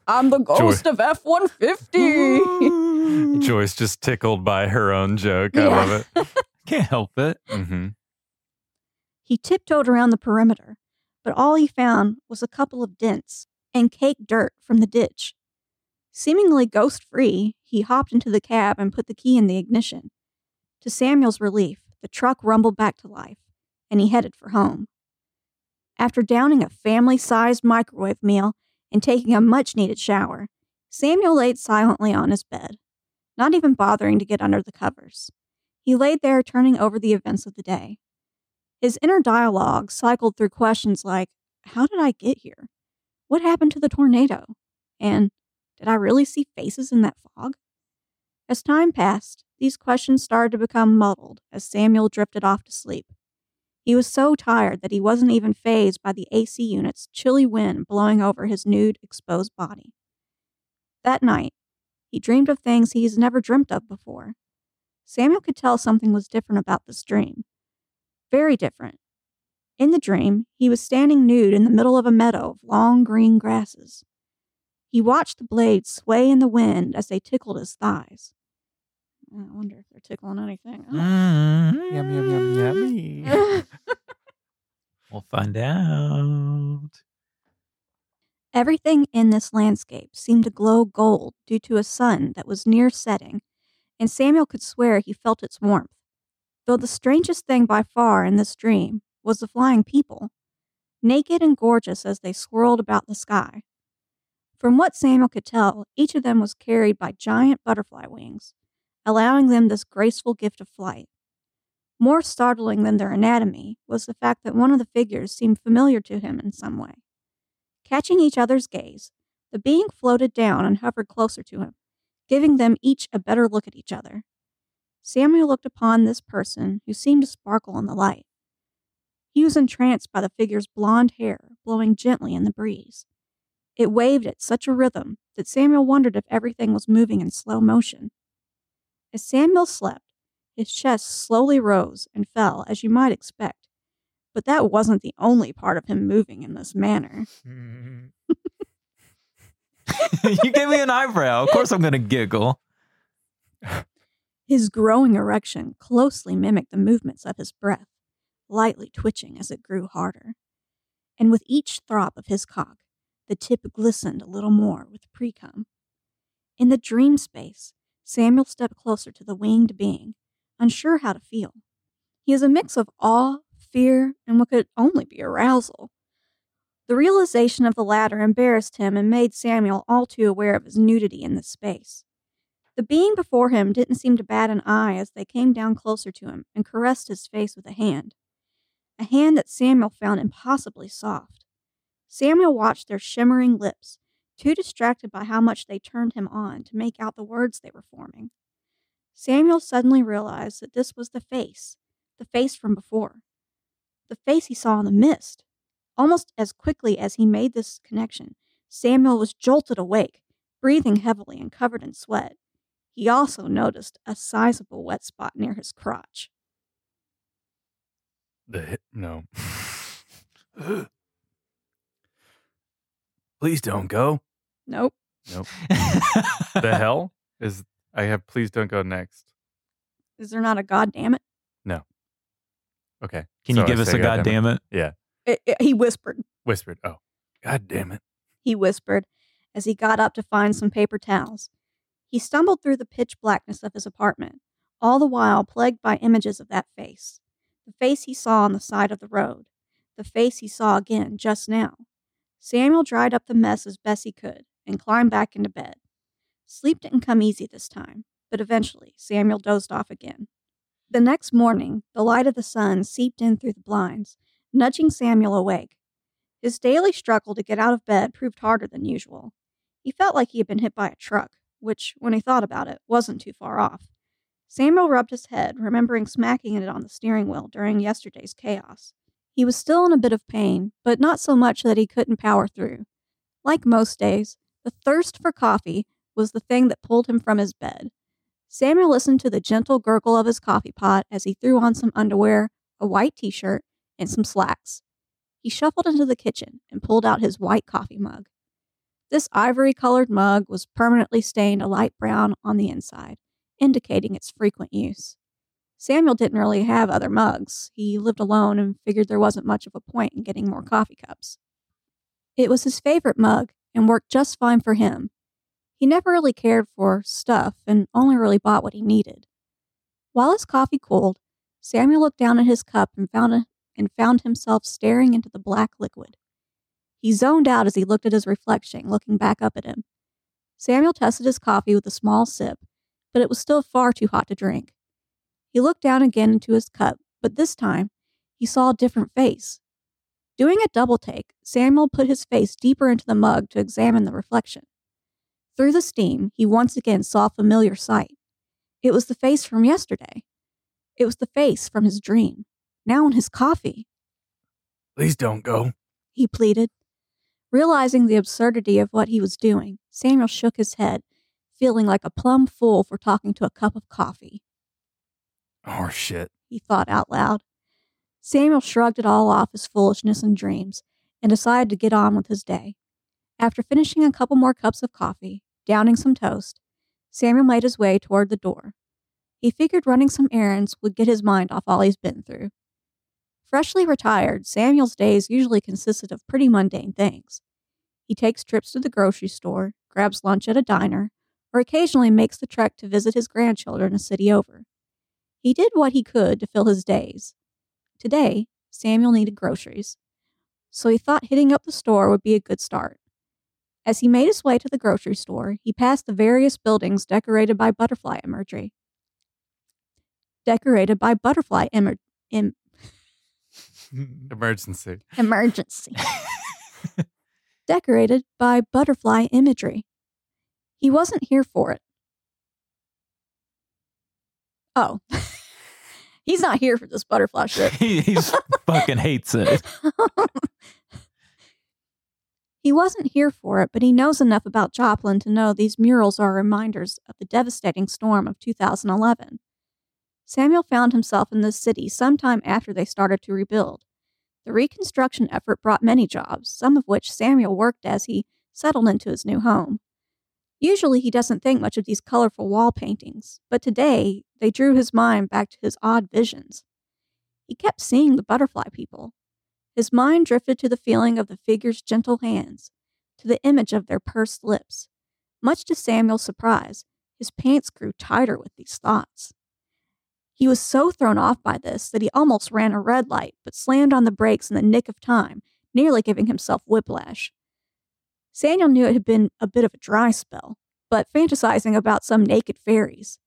I'm the ghost of F 150. Joyce just tickled by her own joke. I Yeah. love it. Can't help it. Mm-hmm. He tiptoed around the perimeter, but all he found was a couple of dents and caked dirt from the ditch. Seemingly ghost free, he hopped into the cab and put the key in the ignition. To Samuel's relief, the truck rumbled back to life, and he headed for home. After downing a family sized microwave meal and taking a much needed shower, Samuel laid silently on his bed, not even bothering to get under the covers. He laid there turning over the events of the day. His inner dialogue cycled through questions like How did I get here? What happened to the tornado? And Did I really see faces in that fog? As time passed, these questions started to become muddled as Samuel drifted off to sleep. He was so tired that he wasn't even phased by the AC unit's chilly wind blowing over his nude, exposed body. That night, he dreamed of things he's never dreamt of before. Samuel could tell something was different about this dream. Very different. In the dream, he was standing nude in the middle of a meadow of long green grasses. He watched the blades sway in the wind as they tickled his thighs. I wonder if they're tickling anything. Mm. Yum, yum, yum, yummy. We'll find out. Everything in this landscape seemed to glow gold due to a sun that was near setting, and Samuel could swear he felt its warmth. Though the strangest thing by far in this dream was the flying people, naked and gorgeous as they swirled about the sky. From what Samuel could tell, each of them was carried by giant butterfly wings, allowing them this graceful gift of flight. More startling than their anatomy was the fact that one of the figures seemed familiar to him in some way. Catching each other's gaze, the being floated down and hovered closer to him, giving them each a better look at each other. Samuel looked upon this person who seemed to sparkle in the light. He was entranced by the figure's blonde hair blowing gently in the breeze. It waved at such a rhythm that Samuel wondered if everything was moving in slow motion. As Samuel slept, his chest slowly rose and fell, as you might expect. But that wasn't the only part of him moving in this manner. you gave me an eyebrow. Of course I'm going to giggle. His growing erection closely mimicked the movements of his breath, lightly twitching as it grew harder. And with each throb of his cock, the tip glistened a little more with precum. In the dream space, Samuel stepped closer to the winged being, unsure how to feel. He is a mix of awe, fear, and what could only be arousal. The realization of the latter embarrassed him and made Samuel all too aware of his nudity in this space. The being before him didn't seem to bat an eye as they came down closer to him and caressed his face with a hand. A hand that Samuel found impossibly soft. Samuel watched their shimmering lips, too distracted by how much they turned him on to make out the words they were forming. Samuel suddenly realized that this was the face, the face from before. The face he saw in the mist. Almost as quickly as he made this connection, Samuel was jolted awake, breathing heavily and covered in sweat. He also noticed a sizable wet spot near his crotch. The hit, no. Please don't go. Nope. Nope. the hell is I have please don't go next. Is there not a goddamn it? No. Okay. Can So you I give us say a goddamn it? Yeah. It- it- he whispered. Whispered. Oh. God damn it. He whispered as he got up to find some paper towels. He stumbled through the pitch blackness of his apartment, all the while plagued by images of that face. The face he saw on the side of the road. The face he saw again just now. Samuel dried up the mess as best he could and climbed back into bed. Sleep didn't come easy this time, but eventually Samuel dozed off again. The next morning, the light of the sun seeped in through the blinds, nudging Samuel awake. His daily struggle to get out of bed proved harder than usual. He felt like he had been hit by a truck, which, when he thought about it, wasn't too far off. Samuel rubbed his head, remembering smacking it on the steering wheel during yesterday's chaos. He was still in a bit of pain, but not so much that he couldn't power through. Like most days, the thirst for coffee was the thing that pulled him from his bed. Samuel listened to the gentle gurgle of his coffee pot as he threw on some underwear, a white t shirt, and some slacks. He shuffled into the kitchen and pulled out his white coffee mug. This ivory colored mug was permanently stained a light brown on the inside, indicating its frequent use. Samuel didn't really have other mugs. He lived alone and figured there wasn't much of a point in getting more coffee cups. It was his favorite mug and worked just fine for him. He never really cared for stuff and only really bought what he needed. While his coffee cooled, Samuel looked down at his cup and found, a, and found himself staring into the black liquid. He zoned out as he looked at his reflection, looking back up at him. Samuel tested his coffee with a small sip, but it was still far too hot to drink. He looked down again into his cup, but this time he saw a different face. Doing a double take, Samuel put his face deeper into the mug to examine the reflection. Through the steam, he once again saw a familiar sight. It was the face from yesterday. It was the face from his dream, now in his coffee. Please don't go. He pleaded. Realizing the absurdity of what he was doing, Samuel shook his head, feeling like a plumb fool for talking to a cup of coffee. Oh, shit. He thought out loud. Samuel shrugged it all off as foolishness and dreams and decided to get on with his day. After finishing a couple more cups of coffee, downing some toast, Samuel made his way toward the door. He figured running some errands would get his mind off all he's been through. Freshly retired, Samuel's days usually consisted of pretty mundane things. He takes trips to the grocery store, grabs lunch at a diner, or occasionally makes the trek to visit his grandchildren a city over. He did what he could to fill his days. Today, Samuel needed groceries, so he thought hitting up the store would be a good start. As he made his way to the grocery store, he passed the various buildings decorated by butterfly imagery. Decorated by butterfly Im- Im- Emergency. emergency. decorated by butterfly imagery. He wasn't here for it. Oh. He's not here for this butterfly shit. he he's fucking hates it. he wasn't here for it, but he knows enough about Joplin to know these murals are reminders of the devastating storm of 2011. Samuel found himself in this city sometime after they started to rebuild. The reconstruction effort brought many jobs, some of which Samuel worked as he settled into his new home. Usually he doesn't think much of these colorful wall paintings, but today they drew his mind back to his odd visions. He kept seeing the butterfly people. His mind drifted to the feeling of the figure's gentle hands, to the image of their pursed lips. Much to Samuel's surprise, his pants grew tighter with these thoughts. He was so thrown off by this that he almost ran a red light, but slammed on the brakes in the nick of time, nearly giving himself whiplash. Samuel knew it had been a bit of a dry spell, but fantasizing about some naked fairies.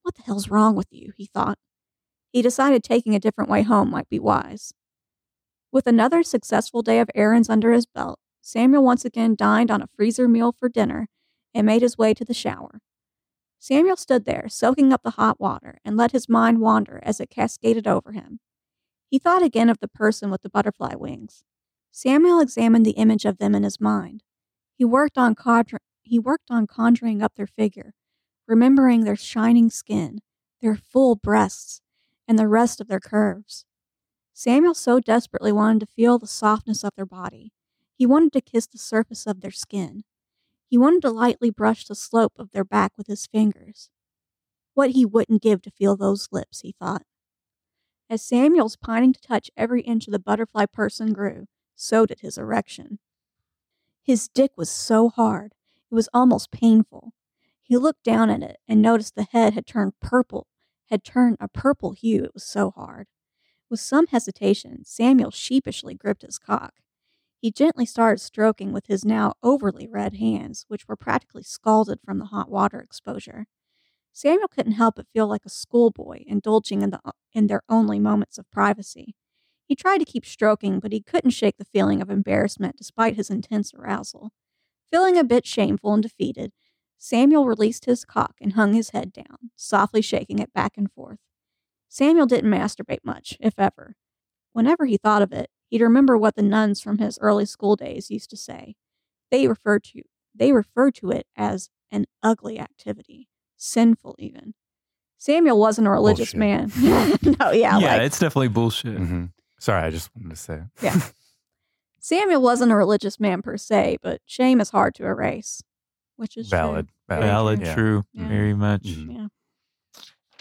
What the hell's wrong with you? he thought. He decided taking a different way home might be wise. With another successful day of errands under his belt, Samuel once again dined on a freezer meal for dinner and made his way to the shower. Samuel stood there, soaking up the hot water, and let his mind wander as it cascaded over him. He thought again of the person with the butterfly wings. Samuel examined the image of them in his mind. He worked on conjur- he worked on conjuring up their figure, remembering their shining skin, their full breasts, and the rest of their curves. Samuel so desperately wanted to feel the softness of their body. He wanted to kiss the surface of their skin. He wanted to lightly brush the slope of their back with his fingers. What he wouldn't give to feel those lips, he thought. As Samuel's pining to touch every inch of the butterfly person grew, so did his erection. His dick was so hard, it was almost painful. He looked down at it and noticed the head had turned purple, had turned a purple hue, it was so hard. With some hesitation, Samuel sheepishly gripped his cock. He gently started stroking with his now overly red hands, which were practically scalded from the hot water exposure. Samuel couldn't help but feel like a schoolboy indulging in, the, in their only moments of privacy. He tried to keep stroking, but he couldn't shake the feeling of embarrassment despite his intense arousal. Feeling a bit shameful and defeated, Samuel released his cock and hung his head down, softly shaking it back and forth. Samuel didn't masturbate much, if ever. Whenever he thought of it, he'd remember what the nuns from his early school days used to say. They referred to they referred to it as an ugly activity, sinful even. Samuel wasn't a religious Bullshit. man. no, yeah, yeah, like, it's definitely bullshit. hmm Sorry, I just wanted to say it. Samuel wasn't a religious man per se, but shame is hard to erase, which is true. valid, valid, Valid, yeah. true, Yeah. very much. Mhm. Yeah.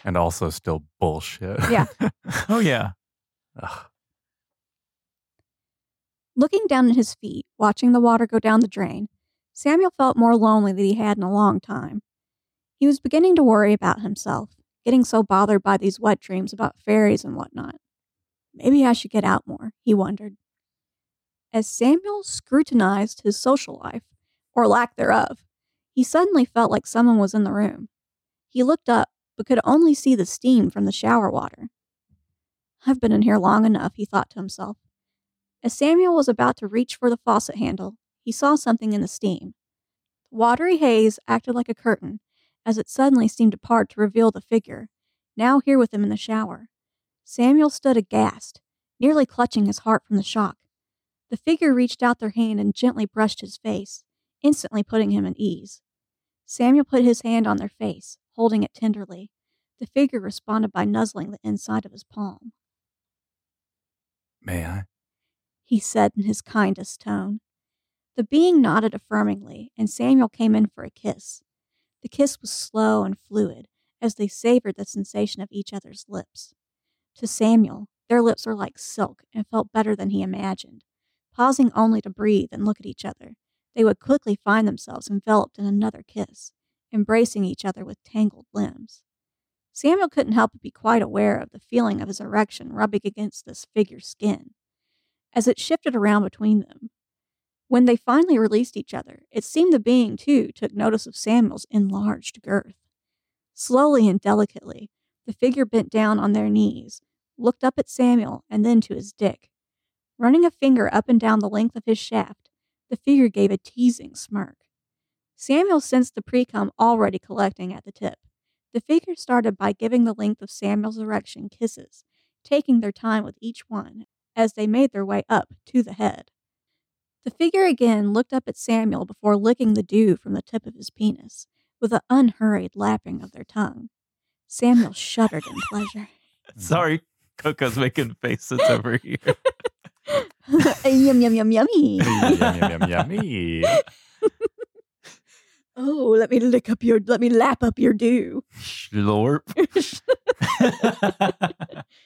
and also still bullshit. Yeah. Oh yeah. Ugh. Looking down at his feet, watching the water go down the drain, Samuel felt more lonely than he had in a long time. He was beginning to worry about himself, getting so bothered by these wet dreams about fairies and whatnot. Maybe I should get out more, he wondered. As Samuel scrutinized his social life, or lack thereof, he suddenly felt like someone was in the room. He looked up, but could only see the steam from the shower water. I've been in here long enough, he thought to himself. As Samuel was about to reach for the faucet handle, he saw something in the steam. The watery haze acted like a curtain, as it suddenly seemed to part to reveal the figure, now here with him in the shower. Samuel stood aghast, nearly clutching his heart from the shock. The figure reached out their hand and gently brushed his face, instantly putting him at ease. Samuel put his hand on their face, holding it tenderly. The figure responded by nuzzling the inside of his palm. May I? he said in his kindest tone. The being nodded affirmingly, and Samuel came in for a kiss. The kiss was slow and fluid as they savored the sensation of each other's lips. To Samuel, their lips were like silk and felt better than he imagined. Pausing only to breathe and look at each other, they would quickly find themselves enveloped in another kiss, embracing each other with tangled limbs. Samuel couldn't help but be quite aware of the feeling of his erection rubbing against this figure's skin as it shifted around between them. When they finally released each other, it seemed the being, too, took notice of Samuel's enlarged girth. Slowly and delicately, the figure bent down on their knees, looked up at Samuel, and then to his dick. Running a finger up and down the length of his shaft, the figure gave a teasing smirk. Samuel sensed the precum already collecting at the tip. The figure started by giving the length of Samuel's erection kisses, taking their time with each one as they made their way up to the head. The figure again looked up at Samuel before licking the dew from the tip of his penis, with an unhurried lapping of their tongue. Samuel shuddered in pleasure. Sorry, Coco's making faces over here. yum yum yum yummy. yum, yum, yum, yummy. oh, let me lick up your, let me lap up your dew. Schlorp.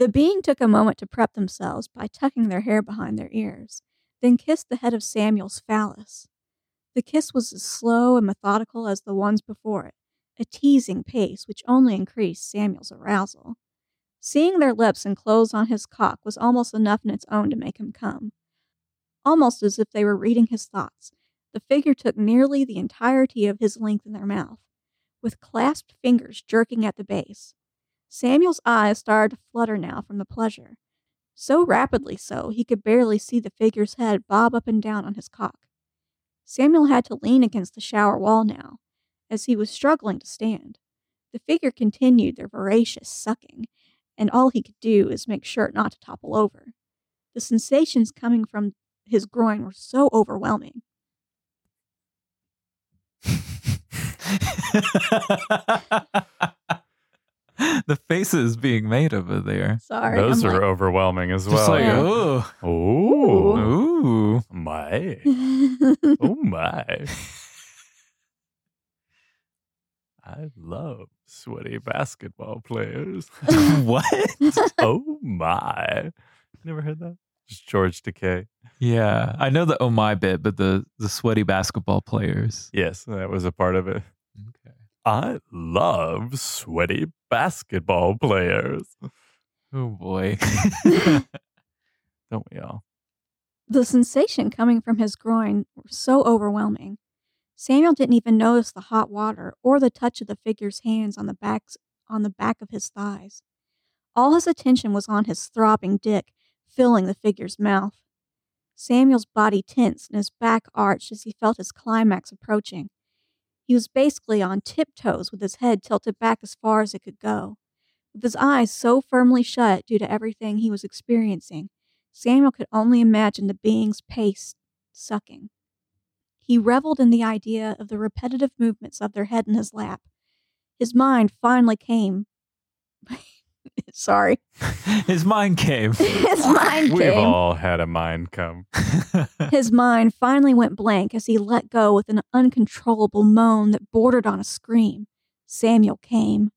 The being took a moment to prep themselves by tucking their hair behind their ears, then kissed the head of Samuel's phallus. The kiss was as slow and methodical as the ones before it, a teasing pace which only increased Samuel's arousal. Seeing their lips enclosed on his cock was almost enough in its own to make him come. Almost as if they were reading his thoughts, the figure took nearly the entirety of his length in their mouth, with clasped fingers jerking at the base. Samuel's eyes started to flutter now from the pleasure, so rapidly so he could barely see the figure's head bob up and down on his cock. Samuel had to lean against the shower wall now, as he was struggling to stand. The figure continued their voracious sucking, and all he could do is make sure not to topple over. The sensations coming from his groin were so overwhelming. the faces being made over there. Sorry. Those I'm are overwhelming as well. Just well. like, Yeah. oh, Ooh. ooh. My. Oh my. I love sweaty basketball players. what? oh my. Never heard that? Just George Takei. Yeah, I know the oh my bit, but the the sweaty basketball players. Yes, that was a part of it. Okay. I love sweaty basketball players. Oh boy. Don't we all? The sensation coming from his groin was so overwhelming. Samuel didn't even notice the hot water or the touch of the figure's hands on the backs on the back of his thighs. All his attention was on his throbbing dick, filling the figure's mouth. Samuel's body tensed and his back arched as he felt his climax approaching. He was basically on tiptoes with his head tilted back as far as it could go. With his eyes so firmly shut due to everything he was experiencing, Samuel could only imagine the being's pace sucking. He reveled in the idea of the repetitive movements of their head in his lap. His mind finally came. Sorry. His mind came. His mind came. We've came. all had a mind come. His mind finally went blank as he let go with an uncontrollable moan that bordered on a scream. Samuel came.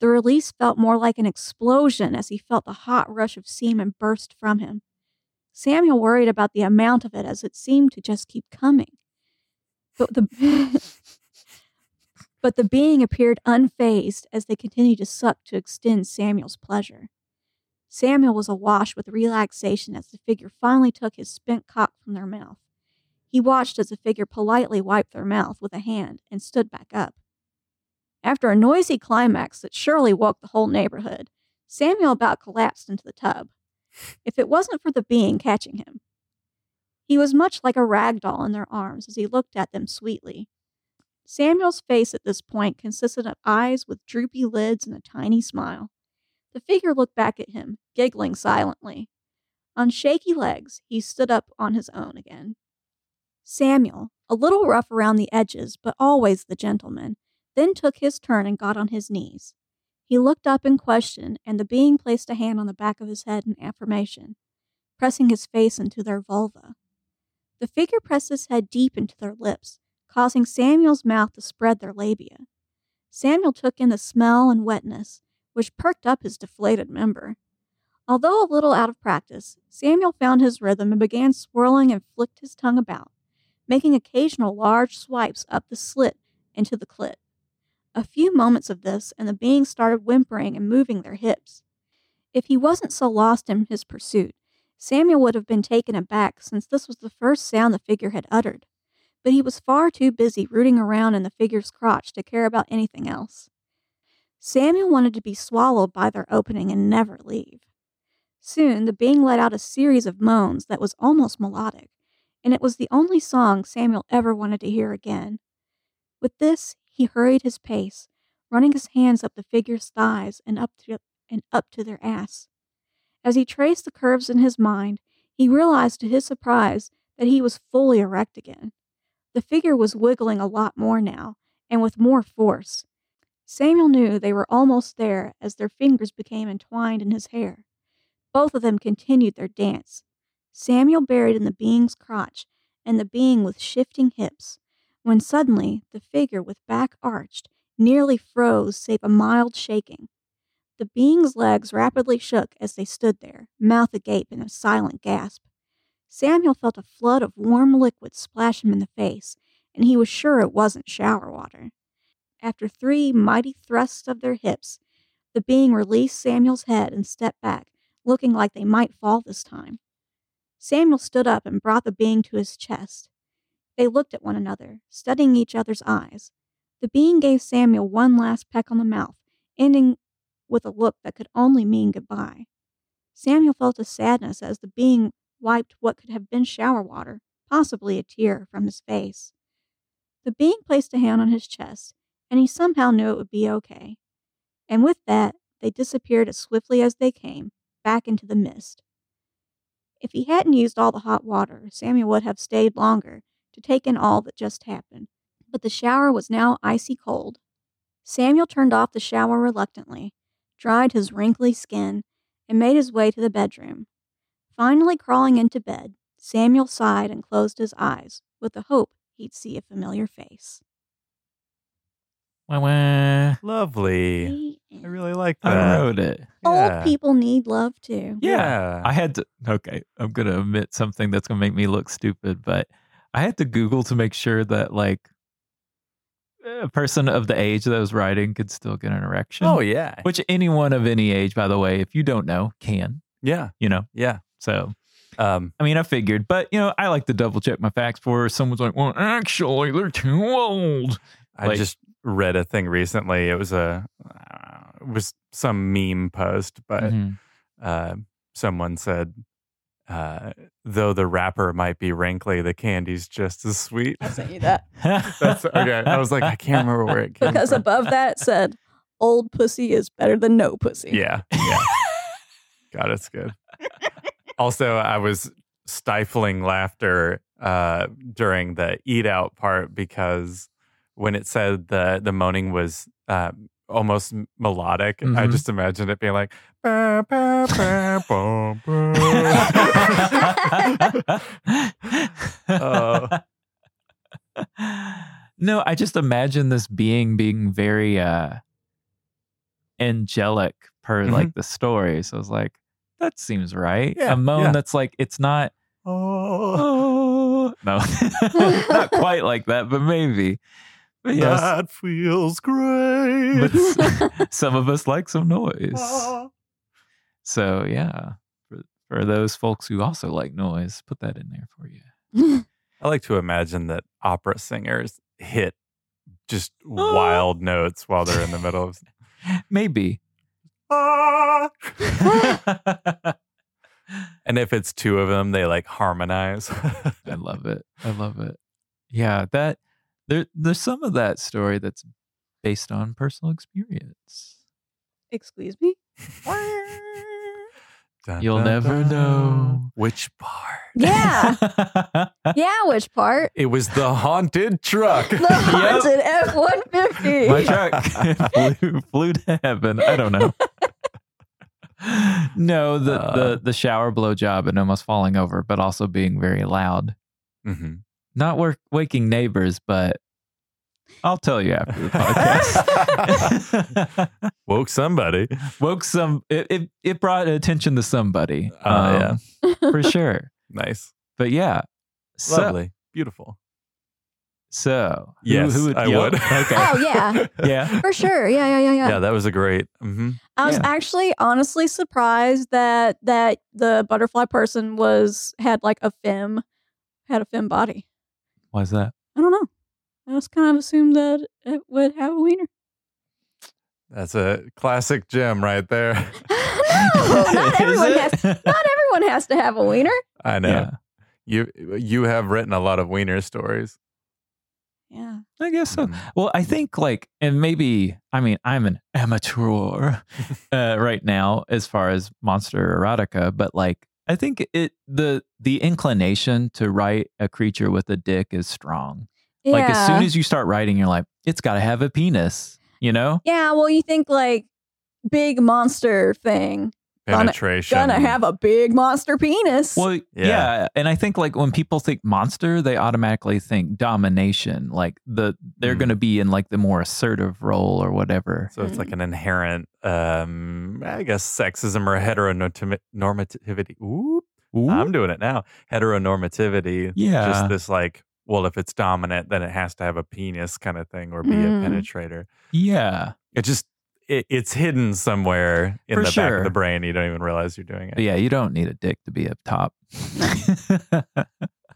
The release felt more like an explosion as he felt the hot rush of semen burst from him. Samuel worried about the amount of it as it seemed to just keep coming. But the but the being appeared unfazed as they continued to suck to extend Samuel's pleasure. Samuel was awash with relaxation as the figure finally took his spent cock from their mouth. He watched as the figure politely wiped their mouth with a hand and stood back up. After a noisy climax that surely woke the whole neighborhood, Samuel about collapsed into the tub. If it wasn't for the being catching him, he was much like a rag doll in their arms as he looked at them sweetly. Samuel's face at this point consisted of eyes with droopy lids and a tiny smile. The figure looked back at him, giggling silently. On shaky legs, he stood up on his own again. Samuel, a little rough around the edges, but always the gentleman, then took his turn and got on his knees. He looked up in question, and the being placed a hand on the back of his head in affirmation, pressing his face into their vulva. The figure pressed his head deep into their lips, causing Samuel's mouth to spread their labia. Samuel took in the smell and wetness, which perked up his deflated member. Although a little out of practice, Samuel found his rhythm and began swirling and flicked his tongue about, making occasional large swipes up the slit into the clit. A few moments of this, and the being started whimpering and moving their hips. If he wasn't so lost in his pursuit, Samuel would have been taken aback since this was the first sound the figure had uttered. But he was far too busy rooting around in the figure's crotch to care about anything else. Samuel wanted to be swallowed by their opening and never leave. Soon the being let out a series of moans that was almost melodic, and it was the only song Samuel ever wanted to hear again. With this, he hurried his pace, running his hands up the figure's thighs and up to, and up to their ass. As he traced the curves in his mind, he realized to his surprise that he was fully erect again. The figure was wiggling a lot more now, and with more force. Samuel knew they were almost there as their fingers became entwined in his hair. Both of them continued their dance, Samuel buried in the being's crotch, and the being with shifting hips, when suddenly the figure with back arched nearly froze save a mild shaking. The being's legs rapidly shook as they stood there, mouth agape in a silent gasp. Samuel felt a flood of warm liquid splash him in the face, and he was sure it wasn't shower water. After three mighty thrusts of their hips, the being released Samuel's head and stepped back, looking like they might fall this time. Samuel stood up and brought the being to his chest. They looked at one another, studying each other's eyes. The being gave Samuel one last peck on the mouth, ending with a look that could only mean goodbye. Samuel felt a sadness as the being wiped what could have been shower water, possibly a tear, from his face. The being placed a hand on his chest, and he somehow knew it would be okay. And with that, they disappeared as swiftly as they came, back into the mist. If he hadn't used all the hot water, Samuel would have stayed longer to take in all that just happened. But the shower was now icy cold. Samuel turned off the shower reluctantly, dried his wrinkly skin, and made his way to the bedroom. Finally crawling into bed, Samuel sighed and closed his eyes, with the hope he'd see a familiar face. Wah, wah. Lovely. I really like that. I wrote it. Yeah. Old people need love too. Yeah. I had to. Okay, I'm gonna admit something that's gonna make me look stupid, but I had to Google to make sure that like a person of the age that was writing could still get an erection. Oh yeah. which anyone of any age, by the way, if you don't know, can. Yeah. You know, Yeah. so Um, I mean, I figured, but you know, I like to double check my facts for someone's like, "Well, actually, they're too old." I Like- just read a thing recently. It was a uh, it was some meme post, but Mhm. uh, someone said, uh, "Though the wrapper might be wrinkly, the candy's just as sweet." I sent you that That's okay. I was like, I can't remember where it came because from. above that said, old pussy is better than no pussy. Yeah. Yeah. God, it's good. Also, I was stifling laughter uh, during the eat out part because when it said the the moaning was uh, almost melodic, I Mhm. just imagined it being like. Uh. no, I just imagine this being being very uh angelic per Mhm. like the story. So I was like, that seems right. Yeah, a moan yeah. that's like it's not Oh, oh no, not quite like that, but maybe. But yes, that feels great. but some of us like some noise. Ah. So yeah, for, for those folks who also like noise, put that in there for you. I like to imagine that opera singers hit just wild notes while they're in the middle of. Maybe. Ah. and if it's two of them, they like harmonize. I love it. I love it. Yeah, that there there's some of that story that's based on personal experience. Excuse me. Dun, You'll dun, never dun. know. which part. Yeah. yeah, which part? It was the haunted truck. The haunted F one fifty. My truck flew, flew to heaven. I don't know. No, the, Uh. the the shower blow job and almost falling over, but also being very loud. Mhm. Not work, waking neighbors, but I'll tell you after the podcast. Woke somebody. Woke some. It, it it brought attention to somebody. Uh, um, for sure. Nice. But yeah, so, Lovely. Beautiful. So Yes, who would, I yep, would. Okay. Oh yeah, yeah. for sure. Yeah, yeah, yeah, yeah. Yeah, that was a great. hmm I was Yeah. actually honestly surprised that that the butterfly person was had like a fem, had a fem body. Why is that? I don't know. I just kind of assumed that it would have a wiener. That's a classic gem right there. no, not everyone has. Not everyone has to have a wiener. I know. Yeah. You you have written a lot of wiener stories. Yeah. I guess so. Mm. Well, I think like, and maybe, I mean, I'm an amateur uh, right now as far as monster erotica, but like, I think it the the inclination to write a creature with a dick is strong. Yeah. Like as soon as you start writing, you're like, it's got to have a penis, you know? yeah. Well, you think like big monster thing Gonna- Penetration. gonna have a big monster penis. Well, Yeah. yeah. and I think like when people think monster, they automatically think domination. Like the they're Mm. going to be in like the more assertive role or whatever. So it's like an inherent, um, I guess, sexism or heteronormativity. Ooh, I'm doing it now. Heteronormativity. Yeah. Just this like, well, if it's dominant, then it has to have a penis kind of thing or be Mm. a penetrator. yeah. It just, it, it's hidden somewhere in For the back of the brain. You don't even realize you're doing it. But yeah, you don't need a dick to be up top.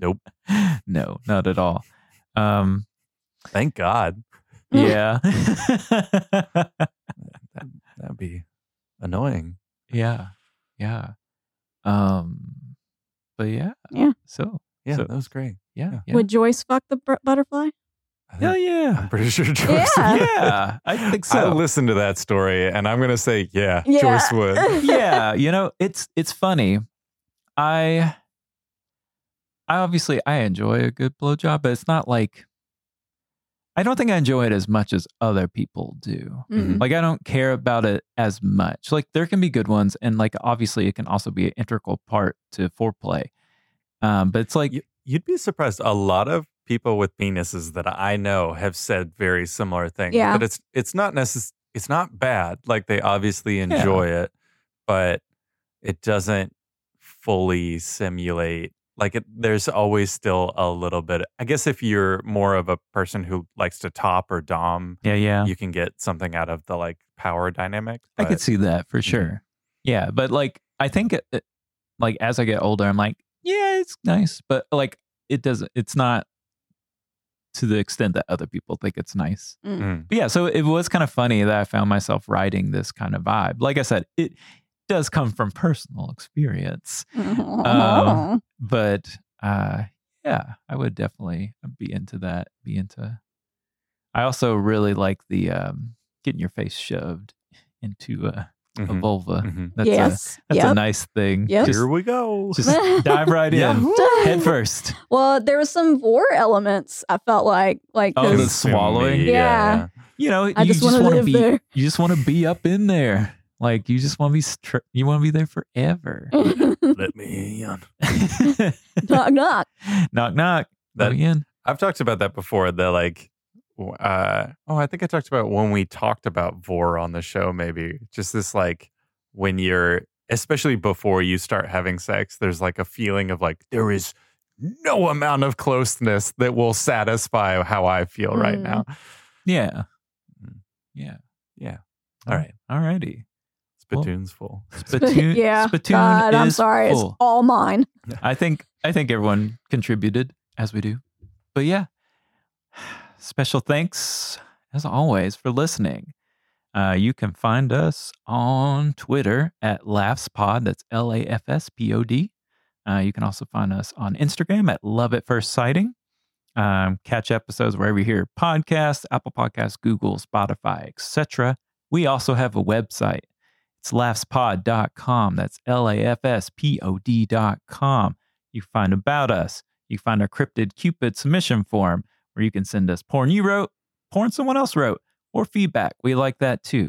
Nope. No, not at all. Um, Thank God. yeah. That, that'd be annoying. yeah. Yeah. Um, but yeah. Yeah. So, Yeah, So- that was great. Yeah. yeah. Would Joyce fuck the br- butterfly? I Hell yeah. I'm pretty sure Joyce. Yeah. yeah. I think so. I so. listened to that story, and I'm gonna say, yeah, Yeah. Joyce would. yeah, you know, it's it's funny. I I obviously I enjoy a good blowjob, but it's not like I don't think I enjoy it as much as other people do. Mm. Like I don't care about it as much. Like there can be good ones, and like obviously it can also be an integral part to foreplay. Um, but it's like You- You'd be surprised. A lot of people with penises that I know have said very similar things. Yeah. But it's it's not necess- It's not bad. Like they obviously enjoy it, but it doesn't fully simulate. Like it, there's always still a little bit. I guess if you're more of a person who likes to top or dom, yeah, yeah. you can get something out of the like power dynamic. I could see that for mm-hmm. sure. Yeah, but like I think it, it- like as I get older, I'm like, yeah, it's nice, but like it doesn't. It's not to the extent that other people think it's nice. Mm. But yeah, so it was kind of funny that I found myself writing this kind of vibe. Like I said, it does come from personal experience, Um, but uh, yeah, I would definitely be into that. Be into. I also really like the um, getting your face shoved into a, a Mhm, vulva. mhm. That's a yes. that's a nice thing. Yep. Just, Here we go. just dive right in, Yeah. head first. well, there was some vor elements. I felt like, like Oh, the 'cause- swallowing? Yeah. You know, I you just just, wanna want to live be there. you just want to be up in there. Like you just want to be str- you want to be there forever. Let me in. knock knock. knock knock. That- Let me in. I've talked about that before. The like, w- uh, oh, I think I talked about when we talked about vor on the show. Maybe just this like when you're, especially before you start having sex, there's like a feeling of like there is no amount of closeness that will satisfy how I feel right Mm. now. Yeah. Mm. Yeah. Yeah. All right, All righty. Spittoon's full. Spittoon, yeah. Spittoon God, I'm sorry. full. It's all mine. I think I think everyone contributed as we do. But yeah, special thanks as always for listening. Uh, you can find us on Twitter at LAFSPod. That's L A F S P O D. Uh, you can also find us on Instagram at Love at First Sighting. Um, catch episodes wherever you hear podcasts, Apple Podcasts, Google, Spotify, etc. We also have a website. It's lafspod.com. That's L A F S P O D.com. You can find about us. You can find our cryptid Cupid submission form where you can send us porn you wrote, porn someone else wrote, or feedback. We like that too.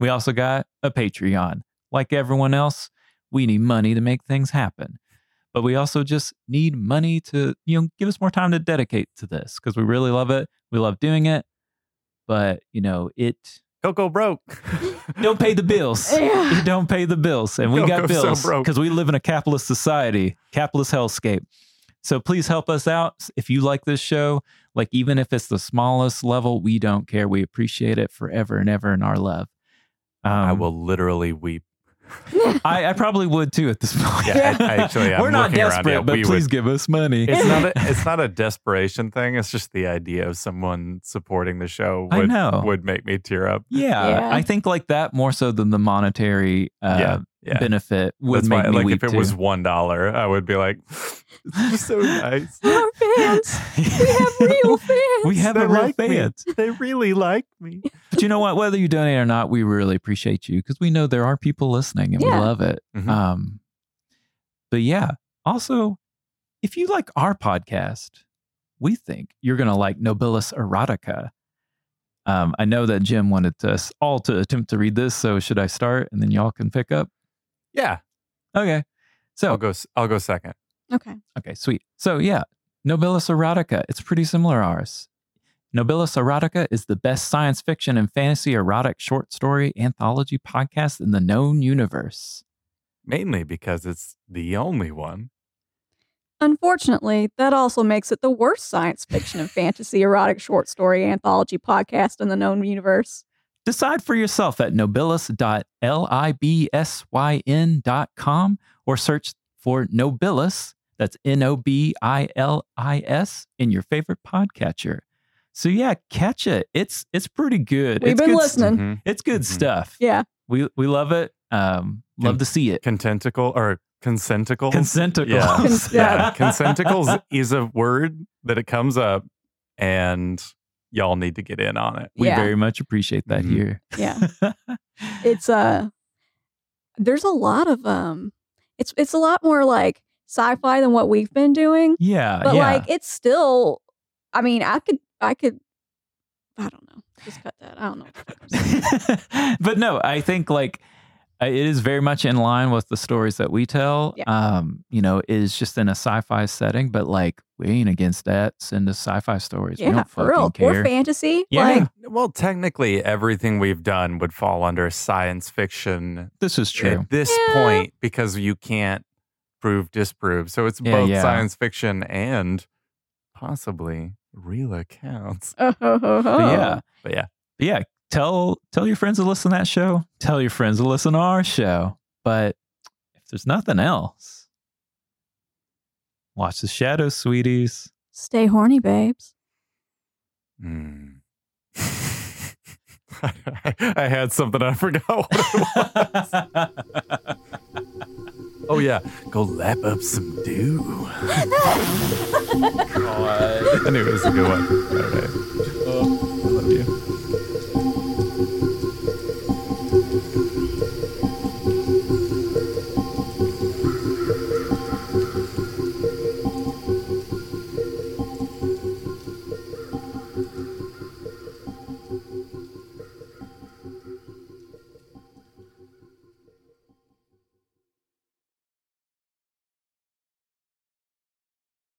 We also got a Patreon. Like everyone else, we need money to make things happen. But we also just need money to, you know, give us more time to dedicate to this because we really love it. We love doing it. But, you know, it Coco broke. don't pay the bills. Yeah. Don't pay the bills. And we got Coco's so bills broke. because we live in a capitalist society, capitalist hellscape. So please help us out. If you like this show, like even if it's the smallest level, we don't care. We appreciate it forever and ever in our love. Um, I will literally weep. I, I probably would too at this point. Yeah, I- I actually, I'm we're not looking around, desperate, yeah, but we please would- give us money. It's not. A, it's not a desperation thing. It's just the idea of someone supporting the show I would know. would make me tear up. yeah, Yeah. I think like that more so than the monetary uh, Yeah, yeah. benefit would That's make why, me like weep if it too. was one dollar, I would be like, so nice." Our fans. We have real fans. We have They a real like me. fans. They really like me. But you know what? Whether you donate or not, we really appreciate you because we know there are people listening and we love it. Mhm. Um, but yeah, also, if you like our podcast, we think you're going to like Nobilis Erotica. Um, I know that Jim wanted us all to attempt to read this, so should I start and then y'all can pick up? Yeah, Okay. So I'll go. s- I'll go second. Okay. Okay, sweet. So yeah, Nobilis Erotica. It's pretty similar to ours. Nobilis Erotica is the best science fiction and fantasy erotic short story anthology podcast in the known universe. Mainly because it's the only one. Unfortunately, that also makes it the worst science fiction and fantasy erotic short story anthology podcast in the known universe. Decide for yourself at nobilis.libsyn.com or search for Nobilis, that's N O B I L I S, in your favorite podcatcher. So yeah, catch it. It's it's pretty good. We've it's been good listening. Mhm. It's good Mhm. stuff. Yeah. We we love it. Um, love Con- to see it. Contenticle or consenticles. Consenticles. Yeah. Cons- yeah, consenticles is a word that it comes up, and y'all need to get in on it. we Yeah. very much appreciate that Mhm. here. Yeah. It's uh there's a lot of um it's it's a lot more like sci-fi than what we've been doing. yeah, But yeah. like it's still I mean, I could I could I don't know. Just cut that. I don't know. what the fuck I'm saying. but no, I think like uh, it is very much in line with the stories that we tell. Yeah. Um, you know, it is just in a sci-fi setting, but like we ain't against that. Send us sci-fi stories. we Yeah, don't for fucking real. care. Or fantasy. Yeah. Like Well, technically, everything we've done would fall under science fiction this is true. at this Yeah. point because you can't prove disprove. So it's Yeah, both yeah. science fiction and possibly real accounts. oh, ho, ho, ho. But yeah, oh. But yeah, But yeah, tell tell your friends to listen to that show. Tell your friends to listen to our show. But if there's nothing else, watch the shadows, sweeties. Stay horny, babes. Hmm. I had something I forgot what it was. oh yeah, go lap up some dew. I knew it was a good one. All right. Oh, I love you.